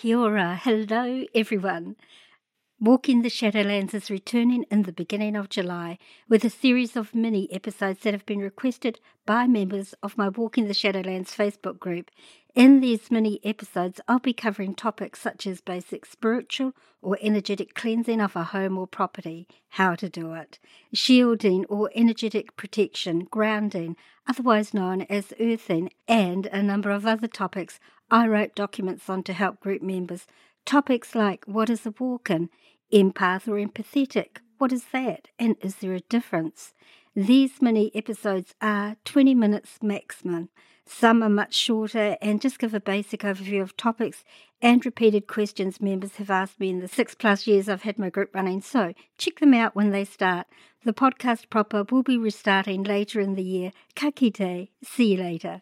Kia ora. Hello, everyone. Walking the Shadowlands is returning in the beginning of July with a series of mini episodes that have been requested by members of my Walking the Shadowlands Facebook group. In these mini episodes, I'll be covering topics such as basic spiritual or energetic cleansing of a home or property, how to do it, shielding or energetic protection, grounding, otherwise known as earthing, and a number of other topics I wrote documents on to help group members. Topics like what is a walk-in, empath or empathetic, what is that, and is there a difference? These mini episodes are 20 minutes maximum. Some are much shorter and just give a basic overview of topics and repeated questions members have asked me in the six plus years I've had my group running. So check them out when they start. The podcast proper will be restarting later in the year. Ka kite. See you later.